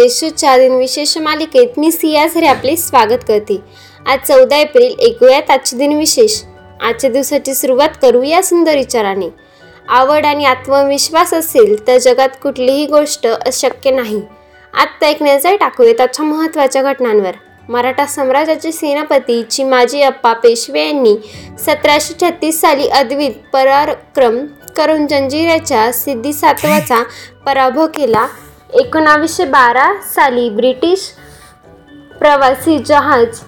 देशूच्या दिनविशेष मालिकेत मी सिया झरे आपले स्वागत करते. आज चौदा एप्रिल ऐकूयात आजचे दिनविशेष आजच्या दिवसाची सुरुवात करू या सुंदर विचाराने. आवड आणि आत्मविश्वास असेल तर जगात कुठलीही गोष्ट अशक्य नाही. आत्ता एक नजर टाकूयात आजच्या महत्त्वाच्या घटनांवर. मराठा साम्राज्याचे सेनापती चिमाजी अप्पा पेशवे यांनी सतराशे छत्तीस साली अद्वित पराक्रम करून जंजिऱ्याच्या सिद्धी सातवाचा पराभव केला. एकोणावीसशे बारा साली ब्रिटिश प्रवासी जहाज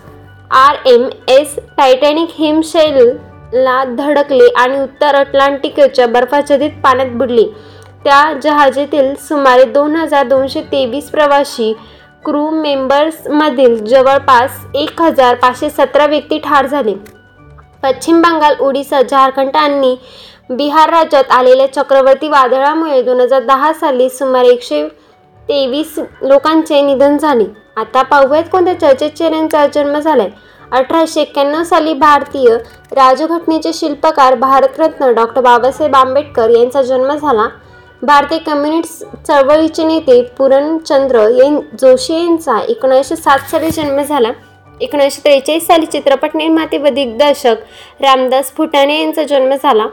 आर एम एस टायटॅनिक हिमशैलला धडकले आणि उत्तर अटलांटिकच्या बर्फाच्छादित पाण्यात बुडले. त्या जहाजातील सुमारे दोन हजार दोनशे तेवीस प्रवासी क्रू मेंबर्समधील जवळपास एक हजार पाचशे सतरा व्यक्ती ठार झाले. पश्चिम बंगाल ओडिसा झारखंड आणि बिहार राज्यात आलेल्या चक्रवर्ती वादळामुळे दोन हजार दहा साली सुमारे एकशे तेवीस लोकांचे निधन झाले. आता पाहूयात कोणत्या चर्चेत चेहऱ्यांचा जन्म झालाय. अठराशे एक्क्याण्णव साली भारतीय राजघटनेचे शिल्पकार भारतरत्न डॉक्टर बाबासाहेब आंबेडकर यांचा जन्म झाला. भारतीय कम्युनिस्ट चळवळीचे नेते पुरणचंद्र यां जोशी यांचा एकोणीसशे सात साली जन्म झाला. एकोणीसशे त्रेचाळीस साली चित्रपट निर्माते व दिग्दर्शक रामदास फुटाणे यांचा जन्म झाला.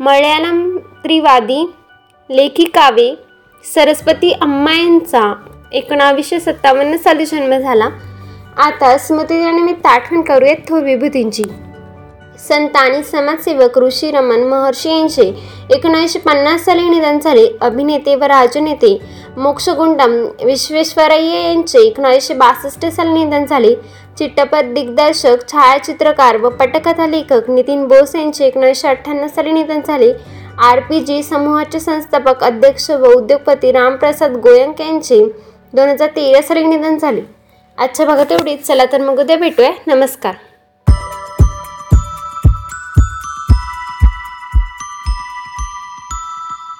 मल्याळम त्रिवादी लेखिकावे सरस्वती अम्मा यांचा एकोणावीसशे सत्तावन्न साली जन्म झाला. आता स्मृतिदिनानिमित्त आठवण करूयात थो विभूतींची. संत आणि समाजसेवक ऋषी रमन महर्षी यांचे एकोणीसशे पन्नास साली निधन झाले. अभिनेते व राजनेते मोक्षगुंडम विश्वेश्वरय्य यांचे एकोणीसशे बासष्ट साली निधन झाले. चित्रपट दिग्दर्शक छायाचित्रकार व पटकथा लेखक नितीन बोस यांचे एकोणीसशे अठ्ठ्याण्णव साली निधन झाले. आर पी जी समूहाचे संस्थापक अध्यक्ष व उद्योगपती रामप्रसाद गोयंक यांचे दोन हजार तेरा साली निधन झाले. आजच्या भागात एवढीच. चला तर मग उद्या भेटूया. नमस्कार.